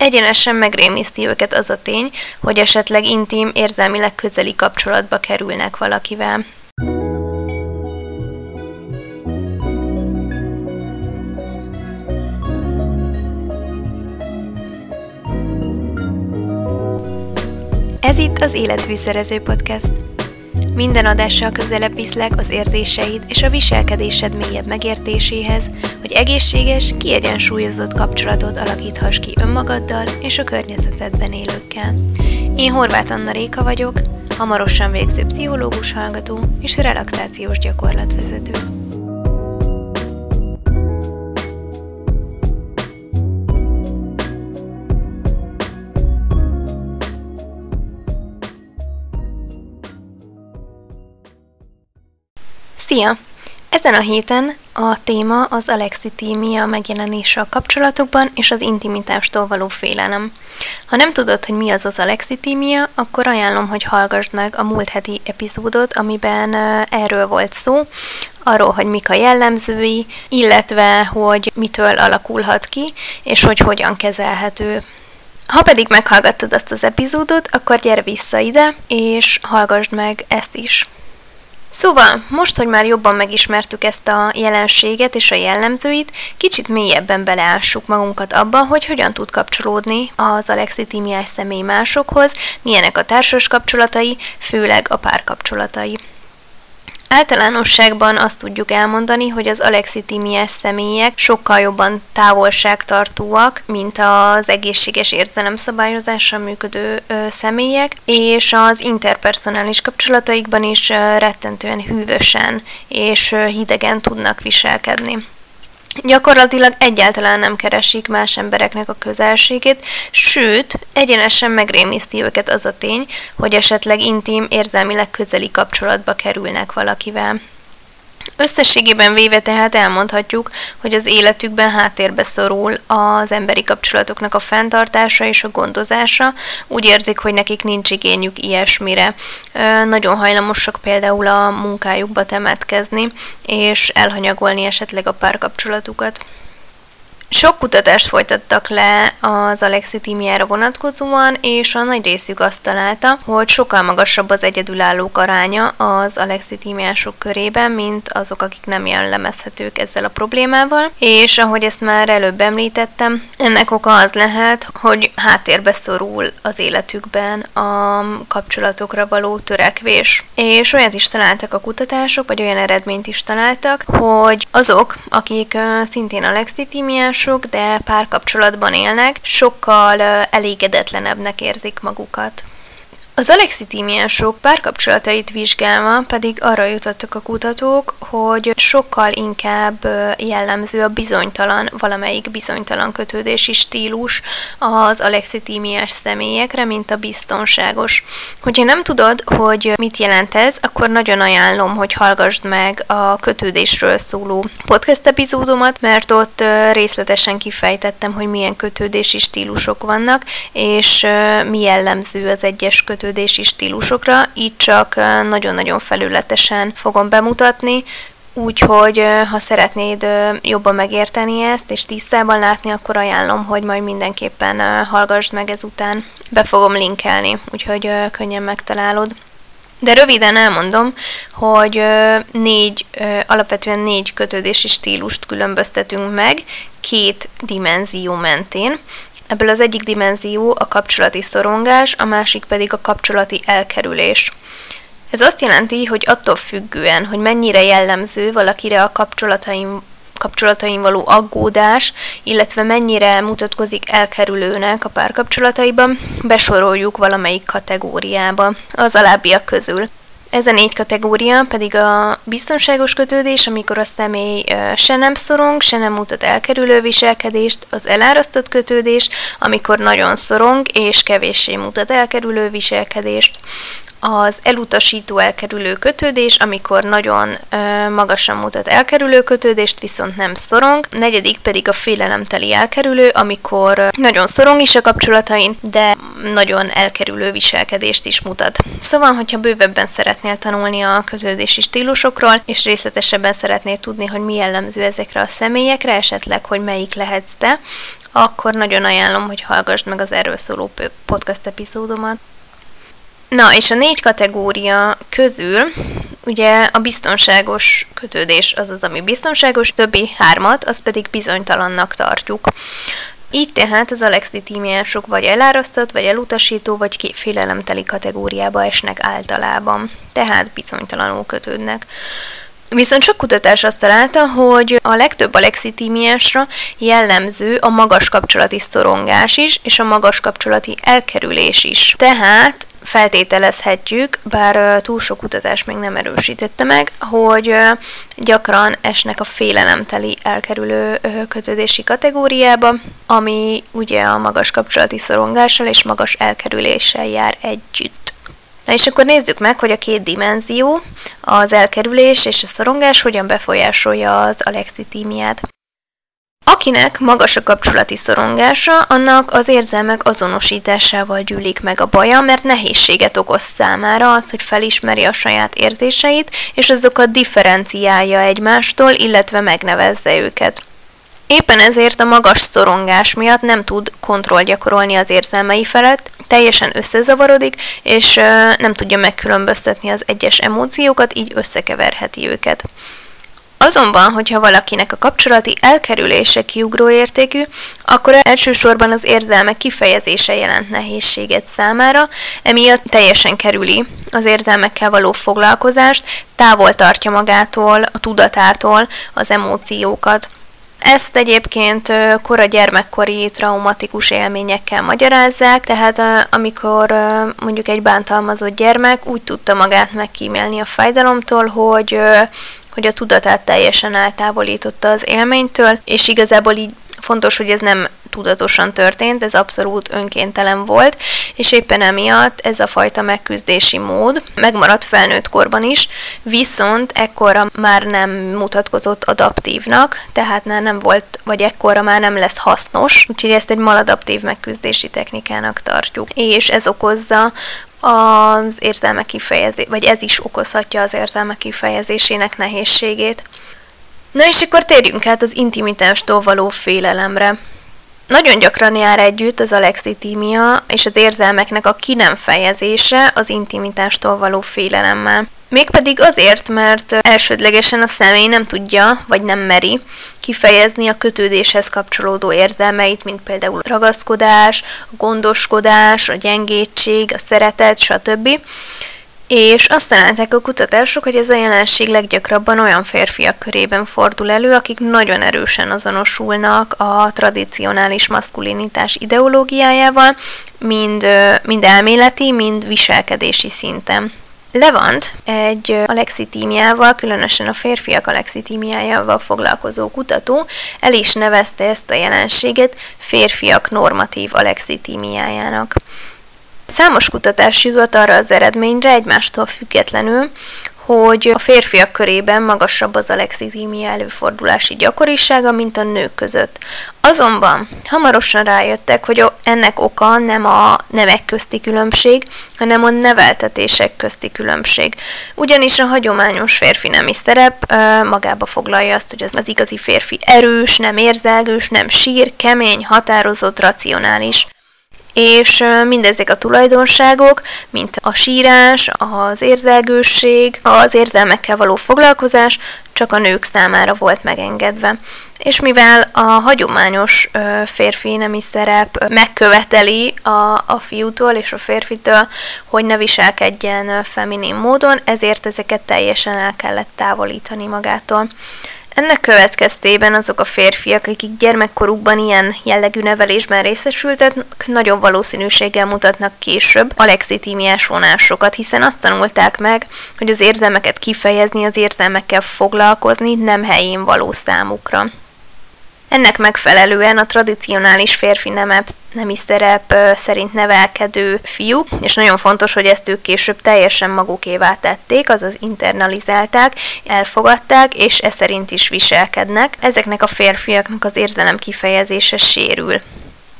Egyenesen megrémiszti őket az a tény, hogy esetleg intim, érzelmileg közeli kapcsolatba kerülnek valakivel. Ez itt az Életfűszerező Podcast. Minden adással közelebb viszlek az érzéseid és a viselkedésed mélyebb megértéséhez, hogy egészséges, kiegyensúlyozott kapcsolatot alakíthass ki önmagaddal és a környezetedben élőkkel. Én Horváth Anna Réka vagyok, hamarosan végző pszichológus hallgató és relaxációs gyakorlatvezető. Szia! Ezen a héten a téma az alexitímia megjelenése a kapcsolatokban és az intimitástól való félelem. Ha nem tudod, hogy mi az az alexitímia, akkor ajánlom, hogy hallgassd meg a múlt heti epizódot, amiben erről volt szó, arról, hogy mik a jellemzői, illetve hogy mitől alakulhat ki, és hogy hogyan kezelhető. Ha pedig meghallgattad azt az epizódot, akkor gyere vissza ide, és hallgassd meg ezt is. Szóval, most, hogy már jobban megismertük ezt a jelenséget és a jellemzőit, kicsit mélyebben beleássuk magunkat abba, hogy hogyan tud kapcsolódni az alexitimiás személy másokhoz, milyenek a társas kapcsolatai, főleg a párkapcsolatai. Általánosságban azt tudjuk elmondani, hogy az alexitimiás személyek sokkal jobban távolságtartóak, mint az egészséges érzelemszabályozással működő személyek, és az interpersonális kapcsolataikban is rettentően hűvösen és hidegen tudnak viselkedni. Gyakorlatilag egyáltalán nem keresik más embereknek a közelségét, sőt, egyenesen megrémiszti őket az a tény, hogy esetleg intim, érzelmileg közeli kapcsolatba kerülnek valakivel. Összességében véve tehát elmondhatjuk, hogy az életükben háttérbe szorul az emberi kapcsolatoknak a fenntartása és a gondozása. Úgy érzik, hogy nekik nincs igényük ilyesmire. Nagyon hajlamosak például a munkájukba temetkezni, és elhanyagolni esetleg a párkapcsolatukat. Sok kutatást folytattak le az alexitimiára vonatkozóan, és a nagy részük azt találta, hogy sokkal magasabb az egyedülállók aránya az alexitimiások körében, mint azok, akik nem jellemezhetők ezzel a problémával. És ahogy ezt már előbb említettem, ennek oka az lehet, hogy háttérbe szorul az életükben a kapcsolatokra való törekvés. És olyat is találtak a kutatások, vagy olyan eredményt is találtak, hogy azok, akik szintén alexitimiás, mások, de párkapcsolatban élnek, sokkal elégedetlenebbnek érzik magukat. Az alexitímiások párkapcsolatait vizsgálva pedig arra jutottak a kutatók, hogy sokkal inkább jellemző a bizonytalan, valamelyik bizonytalan kötődési stílus az alexitímiás személyekre, mint a biztonságos. Hogyha nem tudod, hogy mit jelent ez, akkor nagyon ajánlom, hogy hallgassd meg a kötődésről szóló podcast epizódomat, mert ott részletesen kifejtettem, hogy milyen kötődési stílusok vannak, és mi jellemző az egyes kötődési kötődési stílusokra, így csak nagyon-nagyon felületesen fogom bemutatni, Úgyhogy ha szeretnéd jobban megérteni ezt, és tisztában látni, akkor ajánlom, hogy majd mindenképpen hallgassd meg ezután. Be fogom linkelni, úgyhogy könnyen megtalálod. De röviden elmondom, hogy négy, alapvetően négy kötődési stílust különböztetünk meg, két dimenzió mentén. Ebből az egyik dimenzió a kapcsolati szorongás, a másik pedig a kapcsolati elkerülés. Ez azt jelenti, hogy attól függően, hogy mennyire jellemző valakire a kapcsolataim kapcsolataim való aggódás, illetve mennyire mutatkozik elkerülőnek a párkapcsolataiban, besoroljuk valamelyik kategóriába az alábbiak közül. Ez a négy kategória pedig a biztonságos kötődés, amikor a személy se nem szorong, se nem mutat elkerülő viselkedést, az elárasztott kötődés, amikor nagyon szorong és kevéssé mutat elkerülő viselkedést, az elutasító elkerülő kötődés, amikor nagyon ö, magasan mutat elkerülő kötődést, viszont nem szorong. Negyedik pedig a félelemteli elkerülő, amikor nagyon szorong is a kapcsolatain, de nagyon elkerülő viselkedést is mutat. Szóval, hogyha bővebben szeretnél tanulni a kötődési stílusokról, és részletesebben szeretnél tudni, hogy mi jellemző ezekre a személyekre, esetleg, hogy melyik lehetsz te, akkor nagyon ajánlom, hogy hallgassd meg az erről szóló podcast epizódomat. Na, és a négy kategória közül ugye a biztonságos kötődés az az, ami biztonságos, többi hármat, az pedig bizonytalannak tartjuk. Így tehát az alexditímiások vagy elárasztott, vagy elutasító, vagy félelemteli kategóriába esnek általában, tehát bizonytalanul kötődnek. Viszont sok kutatás azt találta, hogy a legtöbb alexitímiásra jellemző a magas kapcsolati szorongás is, és a magas kapcsolati elkerülés is. Tehát feltételezhetjük, bár túl sok kutatás még nem erősítette meg, hogy gyakran esnek a félelemteli elkerülő kötődési kategóriába, ami ugye a magas kapcsolati szorongással és magas elkerüléssel jár együtt. Na és akkor nézzük meg, hogy a két dimenzió, az elkerülés és a szorongás hogyan befolyásolja az alexitímiát. Akinek magas a kapcsolati szorongása, annak az érzelmek azonosításával gyűlik meg a baja, mert nehézséget okoz számára az, hogy felismeri a saját érzéseit, és azokat differenciálja egymástól, illetve megnevezze őket. Éppen ezért a magas szorongás miatt nem tud kontroll gyakorolni az érzelmei felett, teljesen összezavarodik, és nem tudja megkülönböztetni az egyes emóciókat, így összekeverheti őket. Azonban, hogyha valakinek a kapcsolati elkerülése kiugró értékű, akkor elsősorban az érzelmek kifejezése jelent nehézséget számára, emiatt teljesen kerüli az érzelmekkel való foglalkozást, távol tartja magától, a tudatától az emóciókat. Ezt egyébként kora gyermekkori traumatikus élményekkel magyarázzák, tehát amikor mondjuk egy bántalmazott gyermek úgy tudta magát megkímélni a fájdalomtól, hogy hogy a tudatát teljesen eltávolította az élménytől, és igazából így fontos, hogy ez nem tudatosan történt, ez abszolút önkéntelen volt, és éppen emiatt ez a fajta megküzdési mód megmaradt felnőtt korban is, viszont ekkora már nem mutatkozott adaptívnak, tehát már nem volt, vagy ekkora már nem lesz hasznos, úgyhogy ezt egy maladaptív megküzdési technikának tartjuk. És ez okozza az érzelmek kifejezés, vagy ez is okozhatja az érzelmek kifejezésének nehézségét. Na és akkor térjünk át az intimitástól való félelemre. Nagyon gyakran jár együtt az alexitímia és az érzelmeknek a ki nem fejezése az intimitástól való félelemmel. Mégpedig azért, mert elsődlegesen a személy nem tudja, vagy nem meri kifejezni a kötődéshez kapcsolódó érzelmeit, mint például ragaszkodás, gondoskodás, a gyengétség, a szeretet, stb. És azt találták a kutatások, hogy ez a jelenség leggyakrabban olyan férfiak körében fordul elő, akik nagyon erősen azonosulnak a tradicionális maszkulinitás ideológiájával, mind, mind elméleti, mind viselkedési szinten. Levant egy alexitímiával, különösen a férfiak alexitímiájával foglalkozó kutató el is nevezte ezt a jelenséget férfiak normatív alexitímiájának. Számos kutatás jutott arra az eredményre egymástól függetlenül, hogy a férfiak körében magasabb az alexitímia előfordulási gyakorisága, mint a nők között. Azonban hamarosan rájöttek, hogy ennek oka nem a nemek közti különbség, hanem a neveltetések közti különbség. Ugyanis a hagyományos férfi nemi szerep magába foglalja azt, hogy az, az igazi férfi erős, nem érzelgős, nem sír, kemény, határozott, racionális és mindezek a tulajdonságok, mint a sírás, az érzelgőség, az érzelmekkel való foglalkozás csak a nők számára volt megengedve. És mivel a hagyományos férfi nemi szerep megköveteli a, a fiútól és a férfitől, hogy ne viselkedjen feminin módon, ezért ezeket teljesen el kellett távolítani magától. Ennek következtében azok a férfiak, akik gyermekkorukban ilyen jellegű nevelésben részesültek, nagyon valószínűséggel mutatnak később alexitímiás vonásokat, hiszen azt tanulták meg, hogy az érzelmeket kifejezni, az érzelmekkel foglalkozni nem helyén való számukra. Ennek megfelelően a tradicionális férfi nemi szerep szerint nevelkedő fiú, és nagyon fontos, hogy ezt ők később teljesen magukévá tették, azaz internalizálták, elfogadták, és e szerint is viselkednek. Ezeknek a férfiaknak az érzelem kifejezése sérül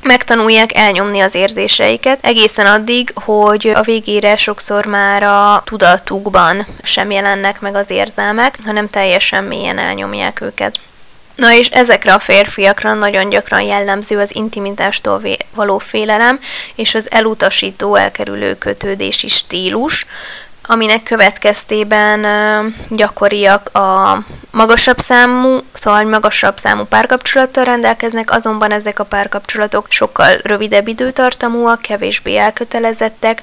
megtanulják elnyomni az érzéseiket, egészen addig, hogy a végére sokszor már a tudatukban sem jelennek meg az érzelmek, hanem teljesen mélyen elnyomják őket. Na és ezekre a férfiakra nagyon gyakran jellemző az intimitástól való félelem és az elutasító, elkerülő kötődési stílus, aminek következtében gyakoriak a magasabb számú, szóval magasabb számú párkapcsolattal rendelkeznek, azonban ezek a párkapcsolatok sokkal rövidebb időtartamúak, kevésbé elkötelezettek,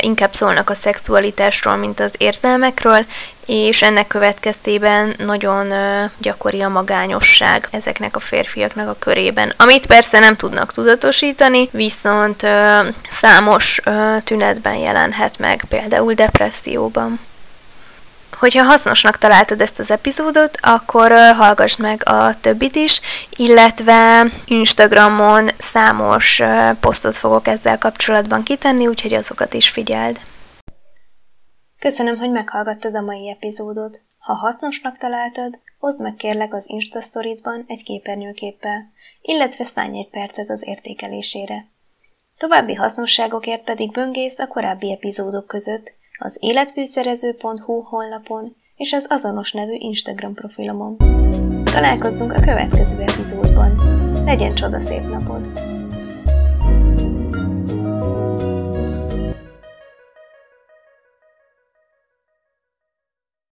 inkább szólnak a szexualitásról, mint az érzelmekről, és ennek következtében nagyon gyakori a magányosság ezeknek a férfiaknak a körében, amit persze nem tudnak tudatosítani, viszont számos tünetben jelenhet meg, például depresszióban. Hogyha hasznosnak találtad ezt az epizódot, akkor hallgass meg a többit is, illetve Instagramon számos posztot fogok ezzel kapcsolatban kitenni, úgyhogy azokat is figyeld. Köszönöm, hogy meghallgattad a mai epizódot. Ha hasznosnak találtad, oszd meg kérlek az Insta egy képernyőképpel, illetve szállj egy percet az értékelésére. További hasznosságokért pedig böngész a korábbi epizódok között, az életfűszerező.hu honlapon és az azonos nevű Instagram profilomon. Találkozzunk a következő epizódban. Legyen csoda szép napod!